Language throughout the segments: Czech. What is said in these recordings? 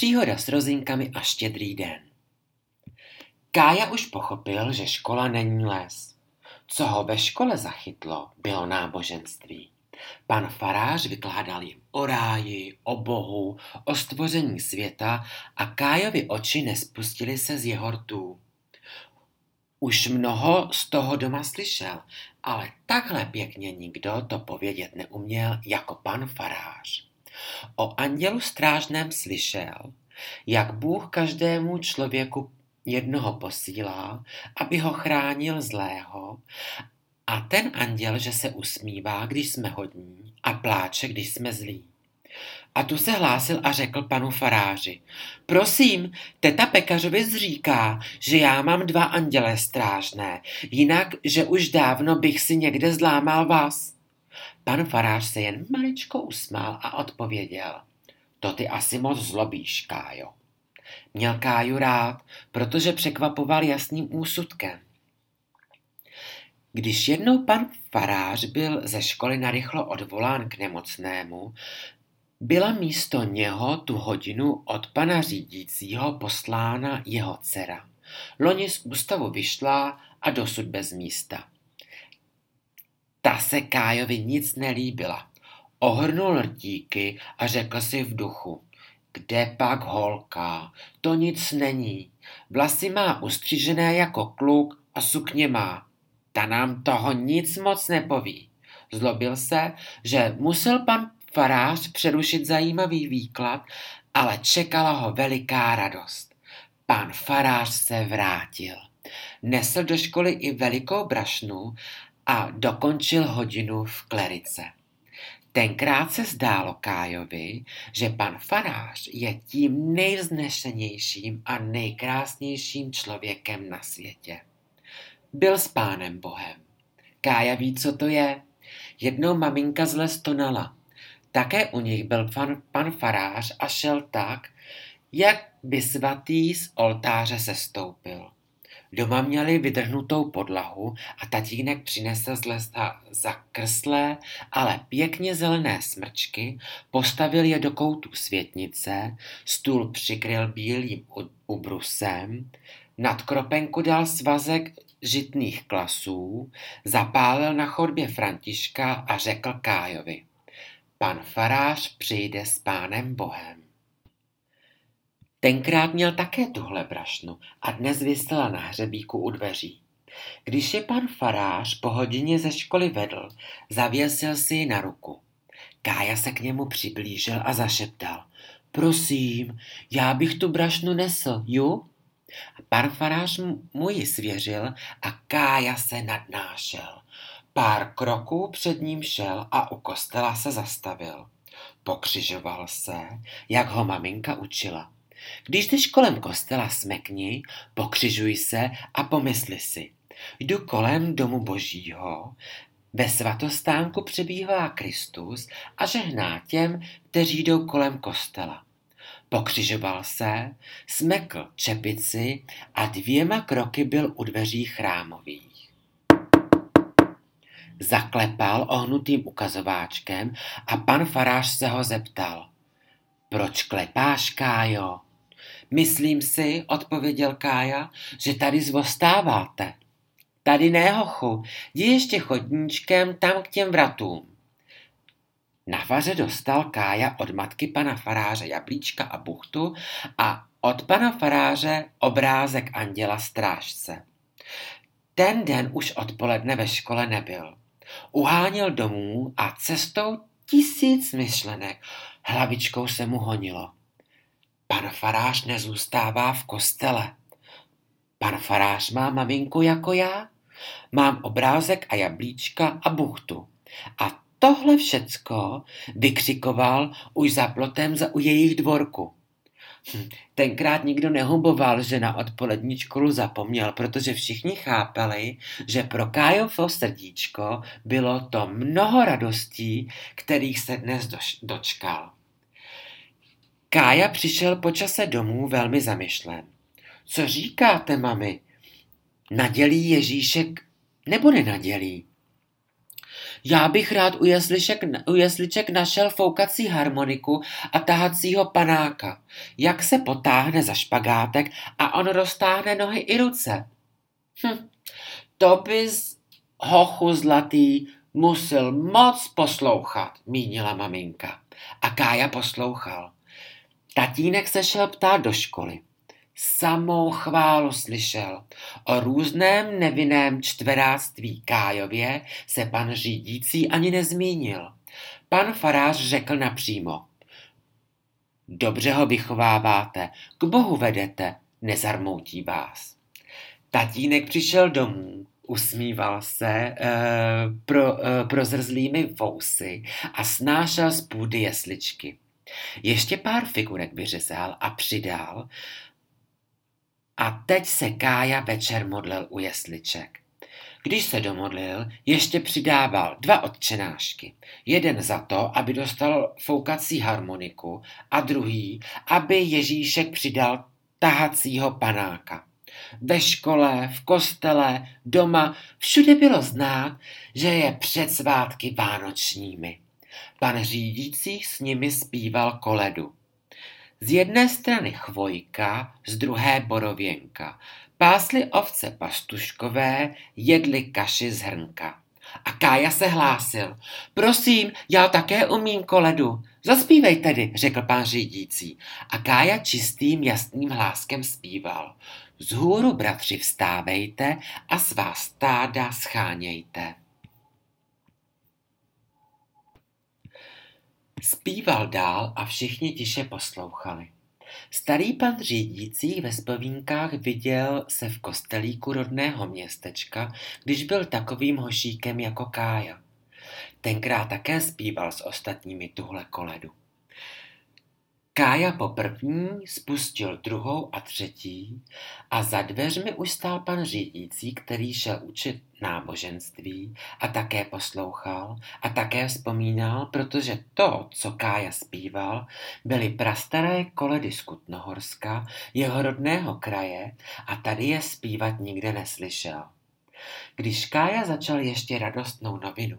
Příhoda s rozinkami a štědrý den. Kája už pochopil, že škola není les. Co ho ve škole zachytlo, bylo náboženství. Pan farář vykládal jim o ráji, o bohu, o stvoření světa a Kájovi oči nespustili se z jeho rtů. Už mnoho z toho doma slyšel, ale takhle pěkně nikdo to povědět neuměl jako pan farář. O andělu strážném slyšel, jak Bůh každému člověku jednoho posílá, aby ho chránil zlého, a ten anděl, že se usmívá, když jsme hodní, a pláče, když jsme zlí. A tu se hlásil a řekl panu faráři, prosím, teta pekařovi zříká, že já mám dva anděle strážné, jinak, že už dávno bych si někde zlámal vás. Pan farář se jen maličko usmál a odpověděl, to ty asi moc zlobíš, Kájo. Měl Káju rád, protože překvapoval jasným úsudkem. Když jednou pan farář byl ze školy narychlo odvolán k nemocnému, byla místo něho tu hodinu od pana řídícího poslána jeho dcera. Loni z ústavu vyšla a dosud bez místa. Ta se Kájovi nic nelíbila. Ohrnul rdíky a řekl si v duchu, kde pak holka, to nic není. Vlasy má ustřižené jako kluk a sukně má. Ta nám toho nic moc nepoví. Zlobil se, že musel pan farář přerušit zajímavý výklad, ale čekala ho veliká radost. Pan farář se vrátil. Nesl do školy i velikou brašnu a dokončil hodinu v klerice. Tenkrát se zdálo Kájovi, že pan farář je tím nejvznešenějším a nejkrásnějším člověkem na světě. Byl s pánem Bohem. Kája ví, co to je. Jednou maminka zle stonala. Také u nich byl pan, pan farář a šel tak, jak by svatý z oltáře sestoupil. Doma měli vydrhnutou podlahu a tatínek přinesl z lesa zakrslé, ale pěkně zelené smrčky, postavil je do koutu světnice, stůl přikryl bílým ubrusem, nad kropenku dal svazek žitných klasů, zapálil na chodbě Františka a řekl Kájovi, pan farář přijde s pánem Bohem. Tenkrát měl také tuhle brašnu a dnes vysela na hřebíku u dveří. Když je pan farář po hodině ze školy vedl, zavěsil si ji na ruku. Kája se k němu přiblížil a zašeptal. Prosím, já bych tu brašnu nesl, ju? Pan farář mu ji svěřil a Kája se nadnášel. Pár kroků před ním šel a u kostela se zastavil. Pokřižoval se, jak ho maminka učila. Když jdeš kolem kostela, smekni, pokřižuj se a pomysli si. Jdu kolem domu božího, ve svatostánku přebývá Kristus a žehná těm, kteří jdou kolem kostela. Pokřižoval se, smekl čepici a dvěma kroky byl u dveří chrámových. Zaklepal ohnutým ukazováčkem a pan farář se ho zeptal. Proč klepáš, Kájo? Myslím si, odpověděl Kája, že tady zvostáváte. Tady ne, hochu, jdi ještě chodníčkem tam k těm vratům. Na faře dostal Kája od matky pana faráře jablíčka a buchtu a od pana faráře obrázek anděla strážce. Ten den už odpoledne ve škole nebyl. Uháněl domů a cestou tisíc myšlenek hlavičkou se mu honilo. Pan farář nezůstává v kostele. Pan farář má maminku jako já. Mám obrázek a jablíčka a buchtu. A tohle všecko vykřikoval už za plotem za u jejich dvorku. Hm, tenkrát nikdo nehuboval, že na odpolední školu zapomněl, protože všichni chápali, že pro Kájovo srdíčko bylo to mnoho radostí, kterých se dnes dočkal. Kája přišel po čase domů velmi zamyšlen. Co říkáte, mami? Nadělí Ježíšek nebo nenadělí? Já bych rád u jesliček, u jesliček našel foukací harmoniku a tahacího panáka. Jak se potáhne za špagátek a on roztáhne nohy i ruce. Hm, to bys, hochu zlatý, musel moc poslouchat, mínila maminka. A Kája poslouchal. Tatínek se šel ptát do školy. Samou chválu slyšel. O různém nevinném čtveráctví Kájově se pan řídící ani nezmínil. Pan farář řekl napřímo. Dobře ho vychováváte, k bohu vedete, nezarmoutí vás. Tatínek přišel domů, usmíval se e, pro, e, prozrzlými vousy a snášel z půdy jesličky. Ještě pár figurek vyřezal a přidal a teď se Kája večer modlil u jesliček. Když se domodlil, ještě přidával dva odčenášky. Jeden za to, aby dostal foukací harmoniku a druhý, aby Ježíšek přidal tahacího panáka. Ve škole, v kostele, doma, všude bylo znát, že je před svátky vánočními. Pan řídící s nimi zpíval koledu. Z jedné strany chvojka, z druhé borověnka. Pásli ovce pastuškové, jedli kaši z hrnka. A Kája se hlásil. Prosím, já také umím koledu. Zaspívej tedy, řekl pán řídící. A Kája čistým jasným hláskem zpíval. Zhůru, bratři, vstávejte a svá stáda schánějte. Zpíval dál a všichni tiše poslouchali. Starý pan řídící ve spovínkách viděl se v kostelíku rodného městečka, když byl takovým hošíkem jako Kája. Tenkrát také zpíval s ostatními tuhle koledu. Kája po první spustil druhou a třetí a za dveřmi už stál pan řídící, který šel učit náboženství a také poslouchal a také vzpomínal, protože to, co Kája zpíval, byly prastaré koledy z Kutnohorska, jeho rodného kraje a tady je zpívat nikde neslyšel. Když Kája začal ještě radostnou novinu,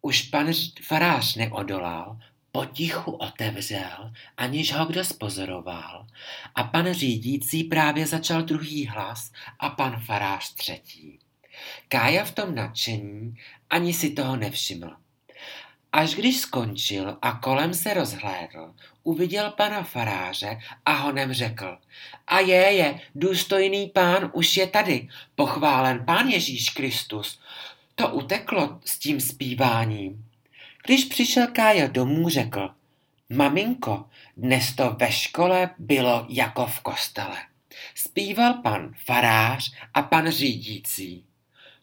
už pan farář neodolal, potichu otevřel, aniž ho kdo spozoroval, a pan řídící právě začal druhý hlas a pan farář třetí. Kája v tom nadšení ani si toho nevšiml. Až když skončil a kolem se rozhlédl, uviděl pana faráře a honem řekl. A je, je, důstojný pán už je tady, pochválen pán Ježíš Kristus. To uteklo s tím zpíváním. Když přišel Kája domů, řekl, maminko, dnes to ve škole bylo jako v kostele. Spíval pan farář a pan řídící.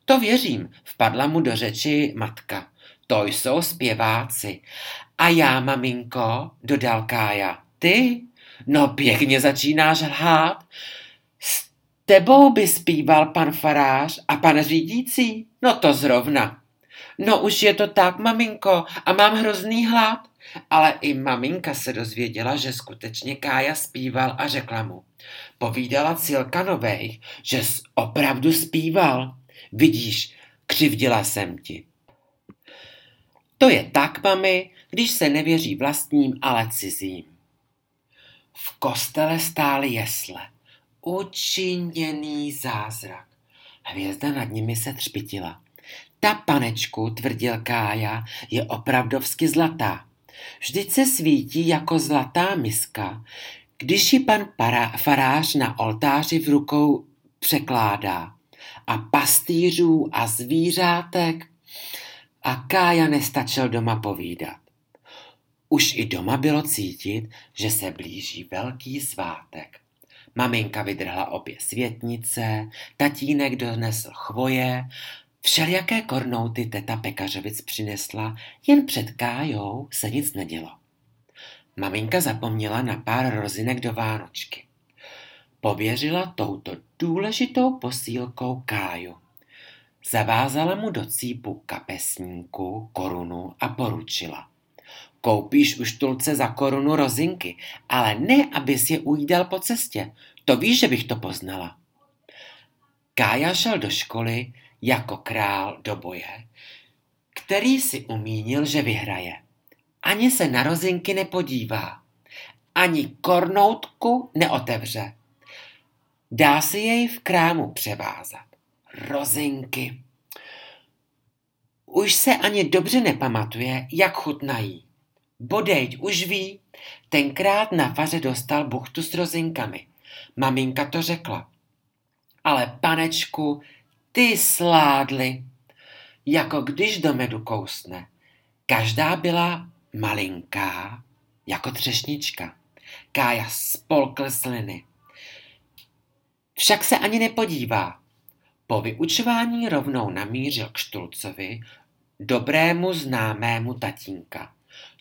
To věřím, vpadla mu do řeči matka. To jsou zpěváci. A já, maminko, dodal Kája, ty? No pěkně začínáš lhát. S tebou by zpíval pan farář a pan řídící? No to zrovna. No už je to tak, maminko, a mám hrozný hlad. Ale i maminka se dozvěděla, že skutečně Kája zpíval a řekla mu. Povídala Cilka Novej, že jsi opravdu zpíval. Vidíš, křivdila jsem ti. To je tak, mami, když se nevěří vlastním, ale cizím. V kostele stály jesle. Učiněný zázrak. Hvězda nad nimi se třpitila. Ta panečku, tvrdil Kája, je opravdovsky zlatá. Vždyť se svítí jako zlatá miska, když ji pan para, farář na oltáři v rukou překládá. A pastýřů a zvířátek. A Kája nestačil doma povídat. Už i doma bylo cítit, že se blíží velký svátek. Maminka vydrhla obě světnice, tatínek donesl chvoje Všelijaké kornouty teta pekařovic přinesla, jen před Kájou se nic nedělo. Maminka zapomněla na pár rozinek do Vánočky. Pověřila touto důležitou posílkou Káju. Zavázala mu do cípu kapesníku korunu a poručila. Koupíš u štulce za korunu rozinky, ale ne, abys je ujídal po cestě. To víš, že bych to poznala. Kája šel do školy, jako král do boje. který si umínil, že vyhraje. Ani se na rozinky nepodívá, ani kornoutku neotevře. Dá si jej v krámu převázat. Rozinky. Už se ani dobře nepamatuje, jak chutnají. Bodejť už ví, tenkrát na faře dostal buchtu s rozinkami. Maminka to řekla. Ale panečku, ty sládly, jako když do medu kousne. Každá byla malinká, jako třešnička. Kája spolkl sliny. Však se ani nepodívá. Po vyučování rovnou namířil k Štulcovi, dobrému známému tatínka.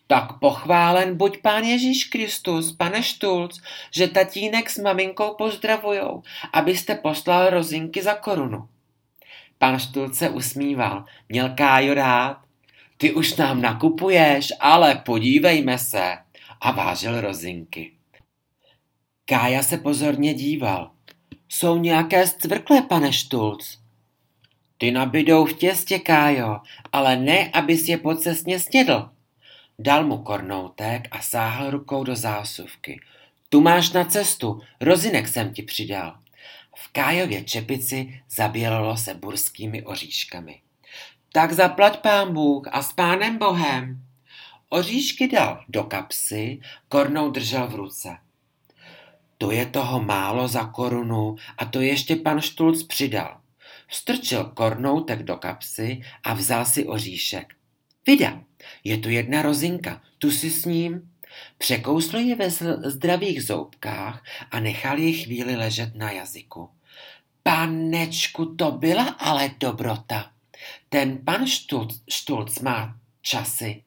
Tak pochválen buď pán Ježíš Kristus, pane Štulc, že tatínek s maminkou pozdravujou, abyste poslal rozinky za korunu. Pan Štulc se usmíval. Měl Kájo rád. Ty už nám nakupuješ, ale podívejme se. A vážil rozinky. Kája se pozorně díval. Jsou nějaké stvrklé, pane Štulc? Ty nabydou v těstě, Kájo, ale ne, abys je pocestně snědl. Dal mu kornoutek a sáhl rukou do zásuvky. Tu máš na cestu, rozinek jsem ti přidal. V Kájově čepici zabělilo se burskými oříškami. Tak zaplať pán Bůh a s pánem Bohem. Oříšky dal do kapsy, kornou držel v ruce. To je toho málo za korunu a to ještě pan Štulc přidal. Strčil kornoutek do kapsy a vzal si oříšek. Vida, je tu jedna rozinka, tu si s ním. Překousl je ve zdravých zoubkách a nechal je chvíli ležet na jazyku. Panečku, to byla ale dobrota. Ten pan Štulc, Štulc má časy.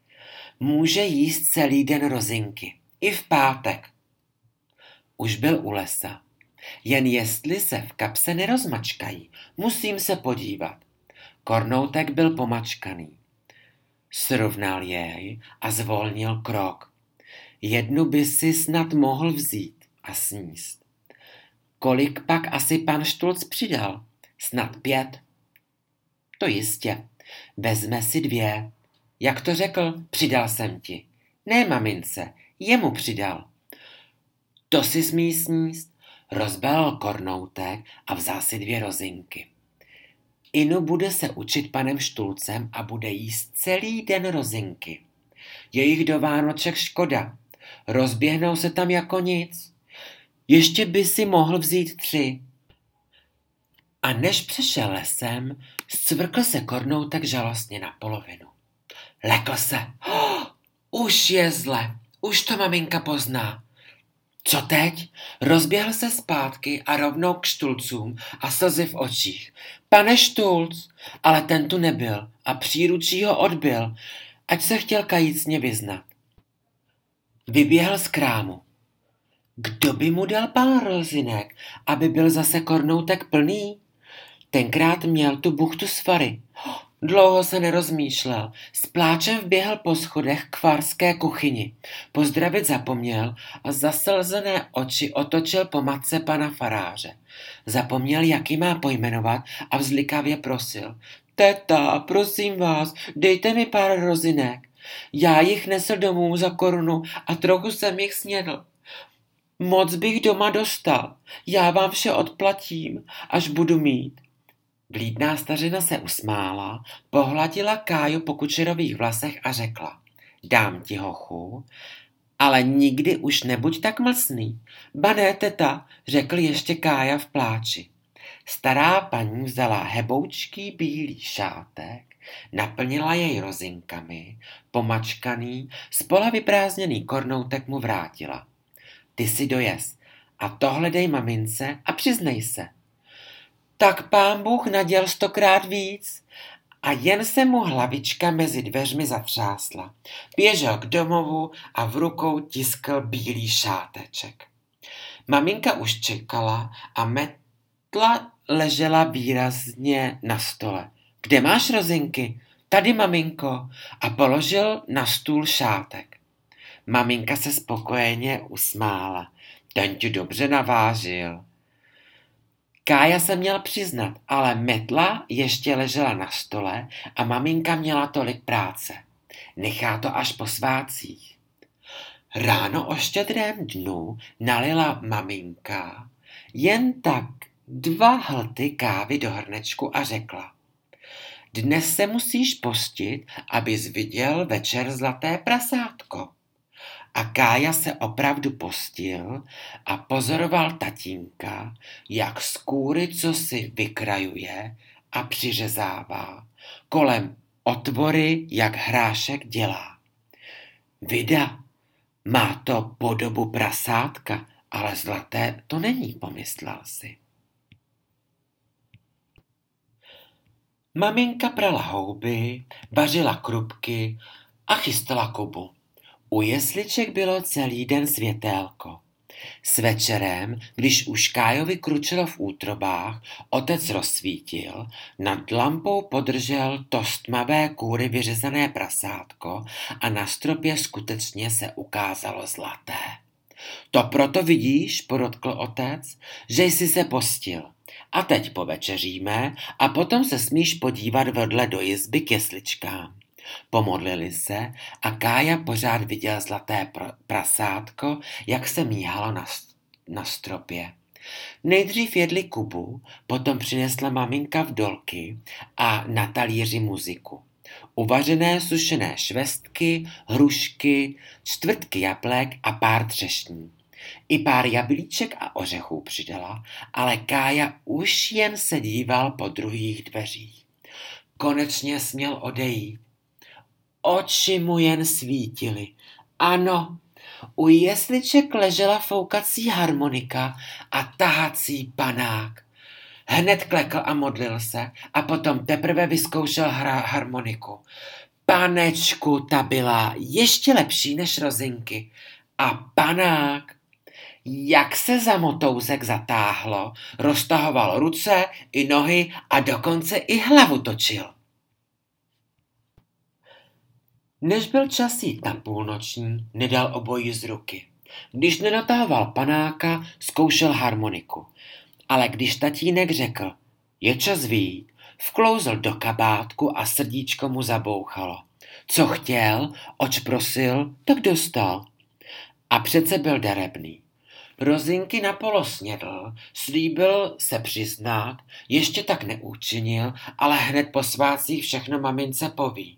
Může jíst celý den rozinky. I v pátek. Už byl u lesa. Jen jestli se v kapse nerozmačkají, musím se podívat. Kornoutek byl pomačkaný. Srovnal jej a zvolnil krok. Jednu by si snad mohl vzít a sníst. Kolik pak asi pan Štulc přidal? Snad pět. To jistě. Vezme si dvě. Jak to řekl, přidal jsem ti. Ne, mamince, jemu přidal. To si smí sníst. Rozbalil kornoutek a vzal si dvě rozinky. Inu bude se učit panem Štulcem a bude jíst celý den rozinky. Je jich do Vánoček škoda. Rozběhnou se tam jako nic. Ještě by si mohl vzít tři. A než přešel lesem, scvrkl se kornoutek žalostně na polovinu. Lekl se. Oh, už je zle, už to maminka pozná. Co teď? Rozběhl se zpátky a rovnou k štulcům a slzy v očích. Pane Štulc, ale ten tu nebyl a příručí ho odbil, ať se chtěl kajícně vyznat. Vyběhl z krámu. Kdo by mu dal pár rozinek, aby byl zase kornoutek plný? Tenkrát měl tu buchtu s fary. Dlouho se nerozmýšlel. S pláčem vběhl po schodech k farské kuchyni. Pozdravit zapomněl a zaslzené oči otočil po matce pana faráře. Zapomněl, jaký má pojmenovat a vzlikavě prosil. Teta, prosím vás, dejte mi pár rozinek. Já jich nesl domů za korunu a trochu jsem jich snědl. Moc bych doma dostal. Já vám vše odplatím, až budu mít. Vlídná stařina se usmála, pohladila Káju po kučerových vlasech a řekla. Dám ti hochu, ale nikdy už nebuď tak mlsný. Bané teta, řekl ještě Kája v pláči. Stará paní vzala heboučký bílý šátek, naplnila jej rozinkami, pomačkaný, spola vyprázdněný kornoutek mu vrátila. Ty si dojez a tohle dej mamince a přiznej se – tak pán Bůh naděl stokrát víc. A jen se mu hlavička mezi dveřmi zatřásla. Běžel k domovu a v rukou tiskl bílý šáteček. Maminka už čekala a metla ležela výrazně na stole. Kde máš rozinky? Tady, maminko. A položil na stůl šátek. Maminka se spokojeně usmála. Ten ti dobře navážil. Kája se měl přiznat, ale metla ještě ležela na stole a maminka měla tolik práce. Nechá to až po svácích. Ráno o štědrém dnu nalila maminka jen tak dva hlty kávy do hrnečku a řekla. Dnes se musíš postit, abys viděl večer zlaté prasátko. A Kája se opravdu postil a pozoroval tatínka, jak z kůry co si vykrajuje a přiřezává, kolem otvory, jak hrášek dělá. Vida, má to podobu prasátka, ale zlaté to není, pomyslel si. Maminka prala houby, vařila krupky a chystala kubu. U jesliček bylo celý den světélko. S večerem, když už Kájovi kručilo v útrobách, otec rozsvítil, nad lampou podržel to stmavé kůry vyřezané prasátko a na stropě skutečně se ukázalo zlaté. To proto vidíš, podotkl otec, že jsi se postil. A teď povečeříme a potom se smíš podívat vedle do jizby k jesličkám. Pomodlili se a Kája pořád viděl zlaté prasátko, jak se míhalo na, na stropě. Nejdřív jedli kubu, potom přinesla maminka v dolky a na talíři muziku. Uvařené sušené švestky, hrušky, čtvrtky jablek a pár třešní. I pár jablíček a ořechů přidala, ale Kája už jen se díval po druhých dveřích. Konečně směl odejít. Oči mu jen svítily. Ano, u jesliček ležela foukací harmonika a tahací panák. Hned klekl a modlil se a potom teprve vyzkoušel hra harmoniku. Panečku, ta byla ještě lepší než rozinky. A panák, jak se za motouzek zatáhlo, roztahoval ruce i nohy a dokonce i hlavu točil. Než byl čas jít na půlnoční, nedal obojí z ruky. Když nenatahoval panáka, zkoušel harmoniku. Ale když tatínek řekl, je čas vít, vklouzl do kabátku a srdíčko mu zabouchalo. Co chtěl, oč prosil, tak dostal. A přece byl darebný. Rozinky na polo snědl, slíbil se přiznat, ještě tak neúčinil, ale hned po svácích všechno mamince poví.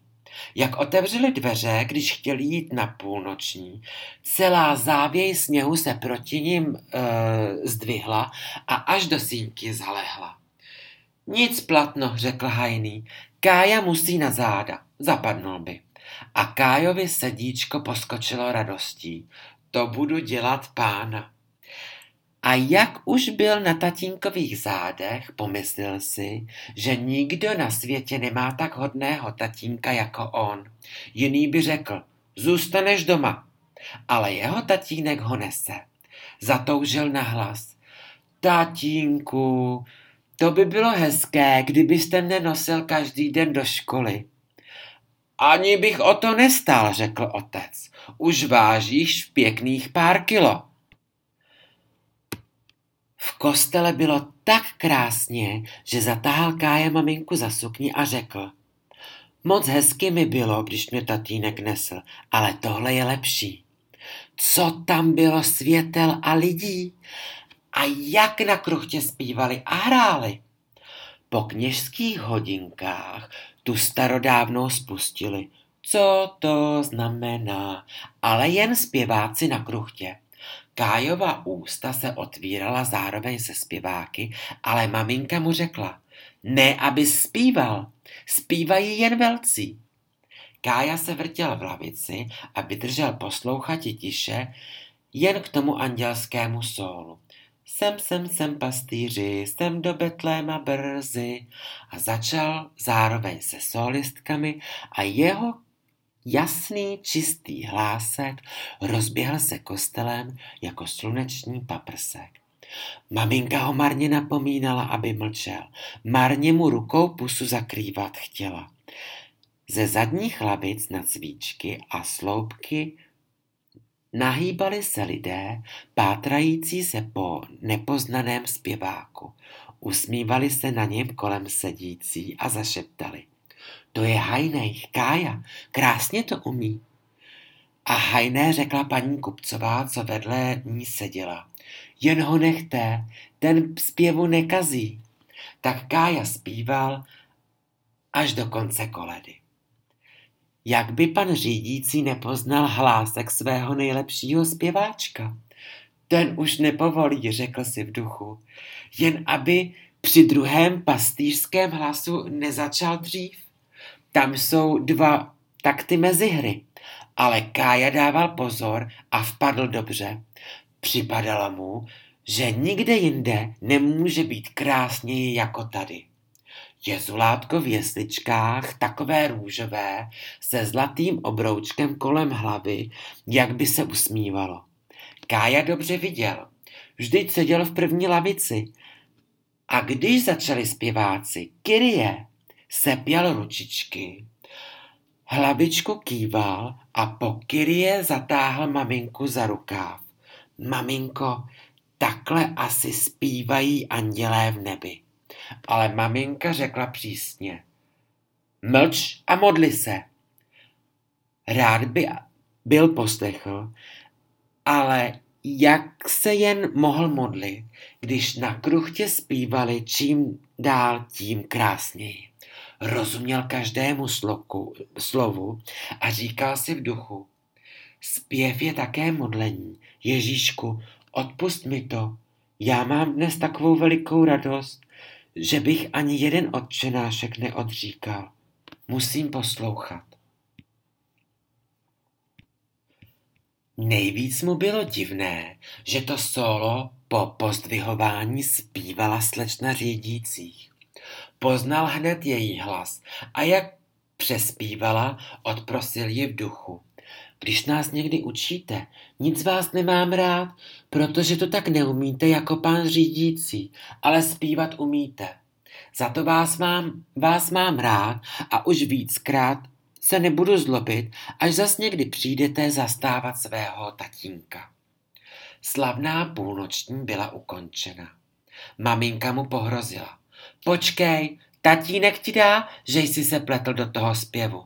Jak otevřeli dveře, když chtěli jít na půlnoční, celá závěj sněhu se proti ním e, zdvihla a až do sínky zalehla. Nic platno, řekl Hajný, Kája musí na záda, zapadnul by. A Kájovi sedíčko poskočilo radostí. To budu dělat pána. A jak už byl na tatínkových zádech, pomyslel si, že nikdo na světě nemá tak hodného tatínka jako on. Jiný by řekl, zůstaneš doma. Ale jeho tatínek ho nese. Zatoužil na hlas. Tatínku, to by bylo hezké, kdybyste mne nosil každý den do školy. Ani bych o to nestál, řekl otec. Už vážíš pěkných pár kilo. V kostele bylo tak krásně, že zatáhl Kája maminku za sukni a řekl. Moc hezky mi bylo, když mě tatínek nesl, ale tohle je lepší. Co tam bylo světel a lidí? A jak na kruchtě zpívali a hráli? Po kněžských hodinkách tu starodávnou spustili. Co to znamená? Ale jen zpěváci na kruchtě. Kájova ústa se otvírala zároveň se zpěváky, ale maminka mu řekla, ne, aby zpíval, zpívají jen velcí. Kája se vrtěl v lavici a vydržel poslouchati tiše jen k tomu andělskému sólu. Sem, sem, sem pastýři, sem do Betléma brzy. A začal zároveň se solistkami a jeho Jasný, čistý hlásek rozběhl se kostelem jako sluneční paprsek. Maminka ho marně napomínala, aby mlčel. Marně mu rukou pusu zakrývat chtěla. Ze zadních lavic na cvíčky a sloupky nahýbali se lidé, pátrající se po nepoznaném zpěváku. Usmívali se na něm kolem sedící a zašeptali. To je Hajnej, Kája, krásně to umí. A Hajné řekla paní Kupcová, co vedle ní seděla. Jen ho nechte, ten zpěvu nekazí. Tak Kája zpíval až do konce koledy. Jak by pan řídící nepoznal hlásek svého nejlepšího zpěváčka? Ten už nepovolí, řekl si v duchu. Jen aby při druhém pastýřském hlasu nezačal dřív. Tam jsou dva takty mezi hry, ale Kája dával pozor a vpadl dobře. Připadalo mu, že nikde jinde nemůže být krásněji jako tady. Jezulátko v jesličkách, takové růžové, se zlatým obroučkem kolem hlavy, jak by se usmívalo. Kája dobře viděl. Vždyť seděl v první lavici. A když začali zpěváci Kyrie, sepěl ručičky, hlavičku kýval a po Kyrie zatáhl maminku za rukáv. Maminko, takhle asi zpívají andělé v nebi. Ale maminka řekla přísně. Mlč a modli se. Rád by byl poslechl, ale jak se jen mohl modlit, když na kruchtě zpívali čím dál tím krásněji. Rozuměl každému sloku, slovu a říkal si v duchu, zpěv je také modlení. Ježíšku, odpust mi to. Já mám dnes takovou velikou radost, že bych ani jeden odčenášek neodříkal. Musím poslouchat. Nejvíc mu bylo divné, že to solo po pozdvihování zpívala slečna řídících. Poznal hned její hlas a jak přespívala, odprosil ji v duchu. Když nás někdy učíte, nic vás nemám rád, protože to tak neumíte jako pán řídící, ale zpívat umíte. Za to vás mám, vás mám rád a už víckrát se nebudu zlobit, až zas někdy přijdete zastávat svého tatínka. Slavná půlnoční byla ukončena. Maminka mu pohrozila. Počkej, tatínek ti dá, že jsi se pletl do toho zpěvu.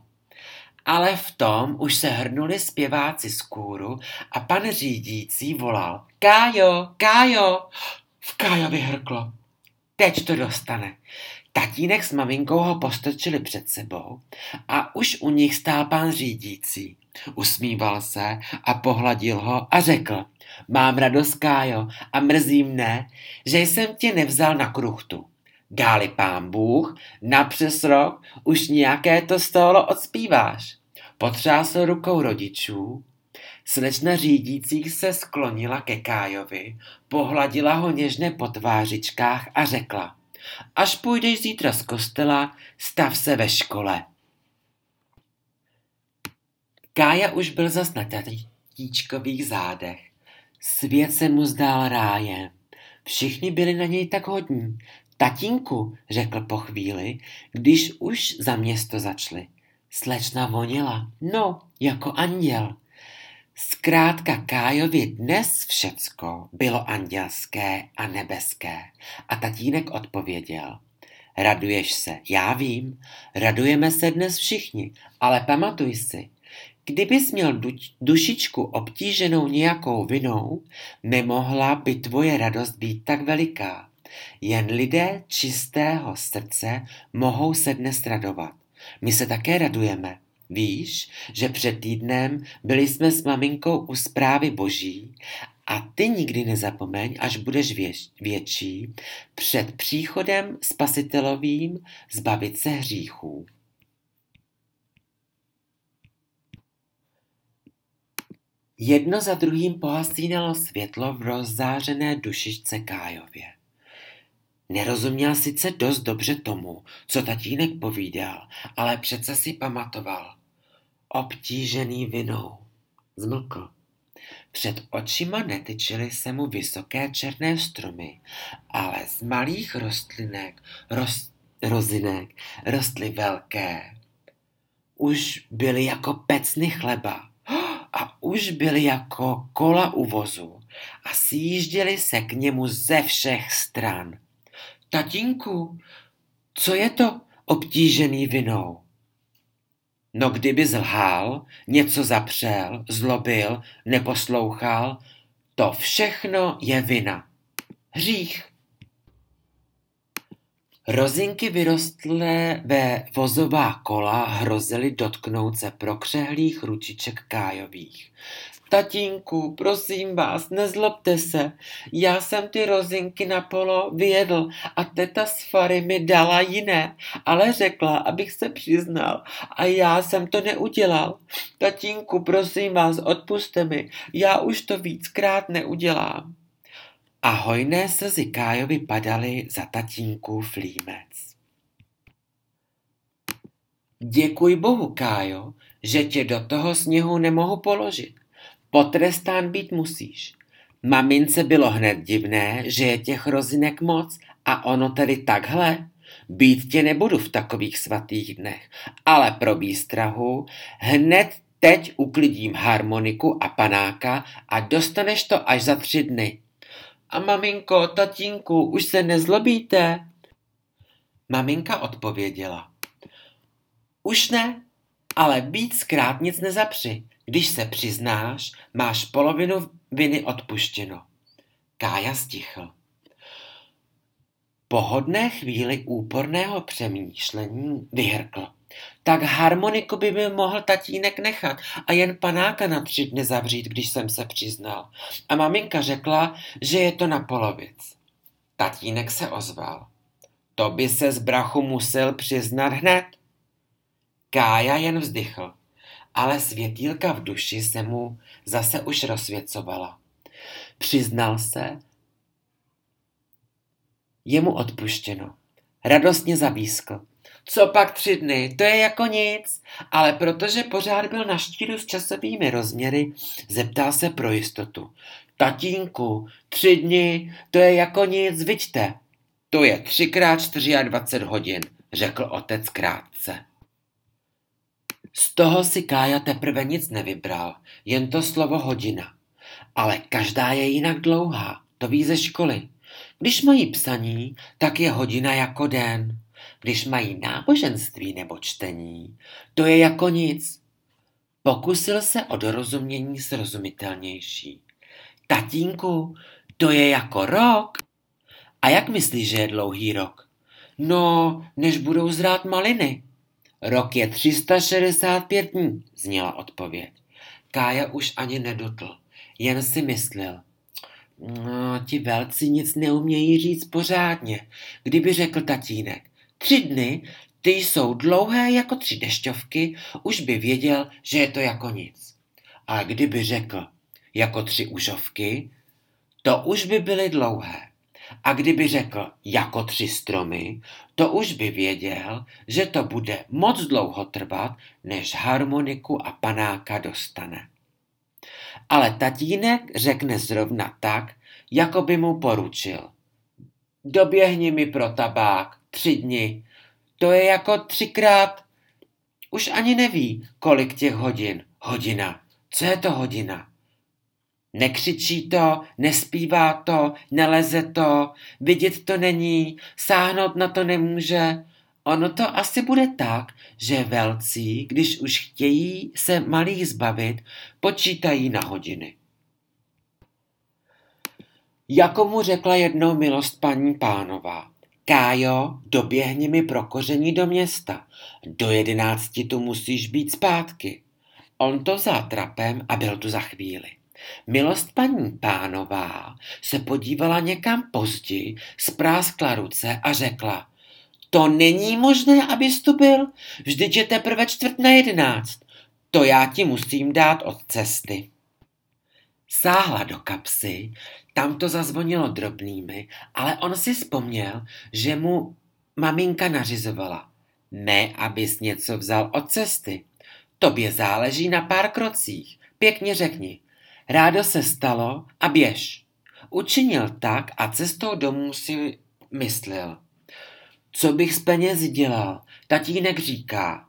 Ale v tom už se hrnuli zpěváci z kůru a pan řídící volal Kájo, Kájo! V Kájovi hrklo. Teď to dostane. Tatínek s maminkou ho postrčili před sebou a už u nich stál pán řídící. Usmíval se a pohladil ho a řekl, mám radost, Kájo, a mrzí mne, že jsem tě nevzal na kruchtu. Dáli pán Bůh, na přes rok už nějaké to stolo odspíváš. Potřásl rukou rodičů, slečna řídících se sklonila ke Kájovi, pohladila ho něžně po tvářičkách a řekla, až půjdeš zítra z kostela, stav se ve škole. Kája už byl zas na tatíčkových zádech. Svět se mu zdál rájem. Všichni byli na něj tak hodní. Tatínku, řekl po chvíli, když už za město začali. Slečna vonila, no, jako anděl. Zkrátka Kájovi dnes všecko bylo andělské a nebeské. A tatínek odpověděl. Raduješ se, já vím, radujeme se dnes všichni, ale pamatuj si, kdybys měl dušičku obtíženou nějakou vinou, nemohla by tvoje radost být tak veliká. Jen lidé čistého srdce mohou se dnes radovat. My se také radujeme. Víš, že před týdnem byli jsme s maminkou u zprávy boží a ty nikdy nezapomeň, až budeš věč, větší, před příchodem spasitelovým zbavit se hříchů. Jedno za druhým pohasínalo světlo v rozzářené dušičce Kájově. Nerozuměl sice dost dobře tomu, co tatínek povídal, ale přece si pamatoval. Obtížený vinou. Zmlkl. Před očima netyčily se mu vysoké černé stromy, ale z malých rostlinek, roz, rozinek rostly velké. Už byly jako pecny chleba a už byly jako kola u vozu a sjížděli se k němu ze všech stran. Tatínku, co je to obtížený vinou? No kdyby zlhal, něco zapřel, zlobil, neposlouchal, to všechno je vina. Hřích. Rozinky vyrostlé ve vozová kola hrozily dotknout se prokřehlých ručiček Kájových. Tatínku, prosím vás, nezlobte se. Já jsem ty rozinky na polo vyjedl a teta z Fary mi dala jiné, ale řekla, abych se přiznal a já jsem to neudělal. Tatínku, prosím vás, odpuste mi, já už to víckrát neudělám. A hojné slzy Kájovi padaly za tatínku flímec. Děkuj bohu, Kájo, že tě do toho sněhu nemohu položit. Potrestán být musíš. Mamince bylo hned divné, že je těch rozinek moc a ono tedy takhle. Být tě nebudu v takových svatých dnech, ale pro výstrahu hned teď uklidím harmoniku a panáka a dostaneš to až za tři dny. A maminko, tatínku, už se nezlobíte? Maminka odpověděla. Už ne, ale víc krát nic nezapři. Když se přiznáš, máš polovinu viny odpuštěno. Kája stichl. Po hodné chvíli úporného přemýšlení vyhrkl. Tak harmoniku by mi mohl tatínek nechat a jen panáka na tři dny zavřít, když jsem se přiznal. A maminka řekla, že je to na polovic. Tatínek se ozval. To by se z brachu musel přiznat hned. Kája jen vzdychl ale světýlka v duši se mu zase už rozsvěcovala. Přiznal se, je mu odpuštěno. Radostně zavískl. Co pak tři dny, to je jako nic, ale protože pořád byl na štíru s časovými rozměry, zeptal se pro jistotu. Tatínku, tři dny, to je jako nic, vidíte. To je třikrát 24 hodin, řekl otec krátce. Z toho si Kája teprve nic nevybral, jen to slovo hodina. Ale každá je jinak dlouhá, to ví ze školy. Když mají psaní, tak je hodina jako den. Když mají náboženství nebo čtení, to je jako nic. Pokusil se o dorozumění srozumitelnější. Tatínku, to je jako rok. A jak myslíš, že je dlouhý rok? No, než budou zrát maliny. Rok je 365 dní, zněla odpověď. Kája už ani nedotl, jen si myslel. No, ti velci nic neumějí říct pořádně. Kdyby řekl tatínek, tři dny, ty jsou dlouhé jako tři dešťovky, už by věděl, že je to jako nic. A kdyby řekl, jako tři užovky, to už by byly dlouhé. A kdyby řekl jako tři stromy, to už by věděl, že to bude moc dlouho trvat, než harmoniku a panáka dostane. Ale tatínek řekne zrovna tak, jako by mu poručil. Doběhni mi pro tabák, tři dny. To je jako třikrát. Už ani neví, kolik těch hodin. Hodina. Co je to hodina? Nekřičí to, nespívá to, neleze to, vidět to není, sáhnout na to nemůže. Ono to asi bude tak, že velcí, když už chtějí se malých zbavit, počítají na hodiny. Jako mu řekla jednou milost paní pánová. Kájo, doběhni mi pro koření do města. Do jedenácti tu musíš být zpátky. On to vzal trapem a byl tu za chvíli. Milost paní pánová se podívala někam později, spráskla ruce a řekla, to není možné, abys tu byl, vždyť je teprve čtvrt na jedenáct. To já ti musím dát od cesty. Sáhla do kapsy, tam to zazvonilo drobnými, ale on si vzpomněl, že mu maminka nařizovala. Ne, abys něco vzal od cesty. Tobě záleží na pár krocích. Pěkně řekni, Rádo se stalo a běž. Učinil tak a cestou domů si myslel. Co bych z peněz dělal? Tatínek říká.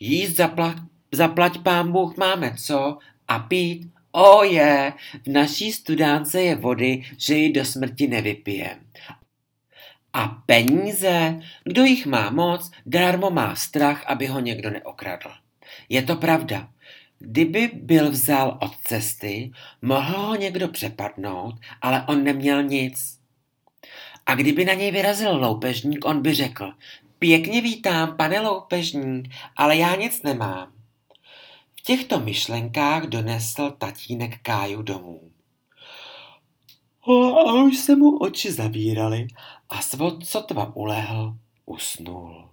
Jíst zaplať, zaplať pán Bůh máme co a pít O je, v naší studánce je vody, že ji do smrti nevypijem. A peníze? Kdo jich má moc, darmo má strach, aby ho někdo neokradl. Je to pravda. Kdyby byl vzal od cesty, mohl ho někdo přepadnout, ale on neměl nic. A kdyby na něj vyrazil loupežník, on by řekl, pěkně vítám, pane loupežník, ale já nic nemám. V těchto myšlenkách donesl tatínek Káju domů. A už se mu oči zavíraly a sotva ulehl, usnul.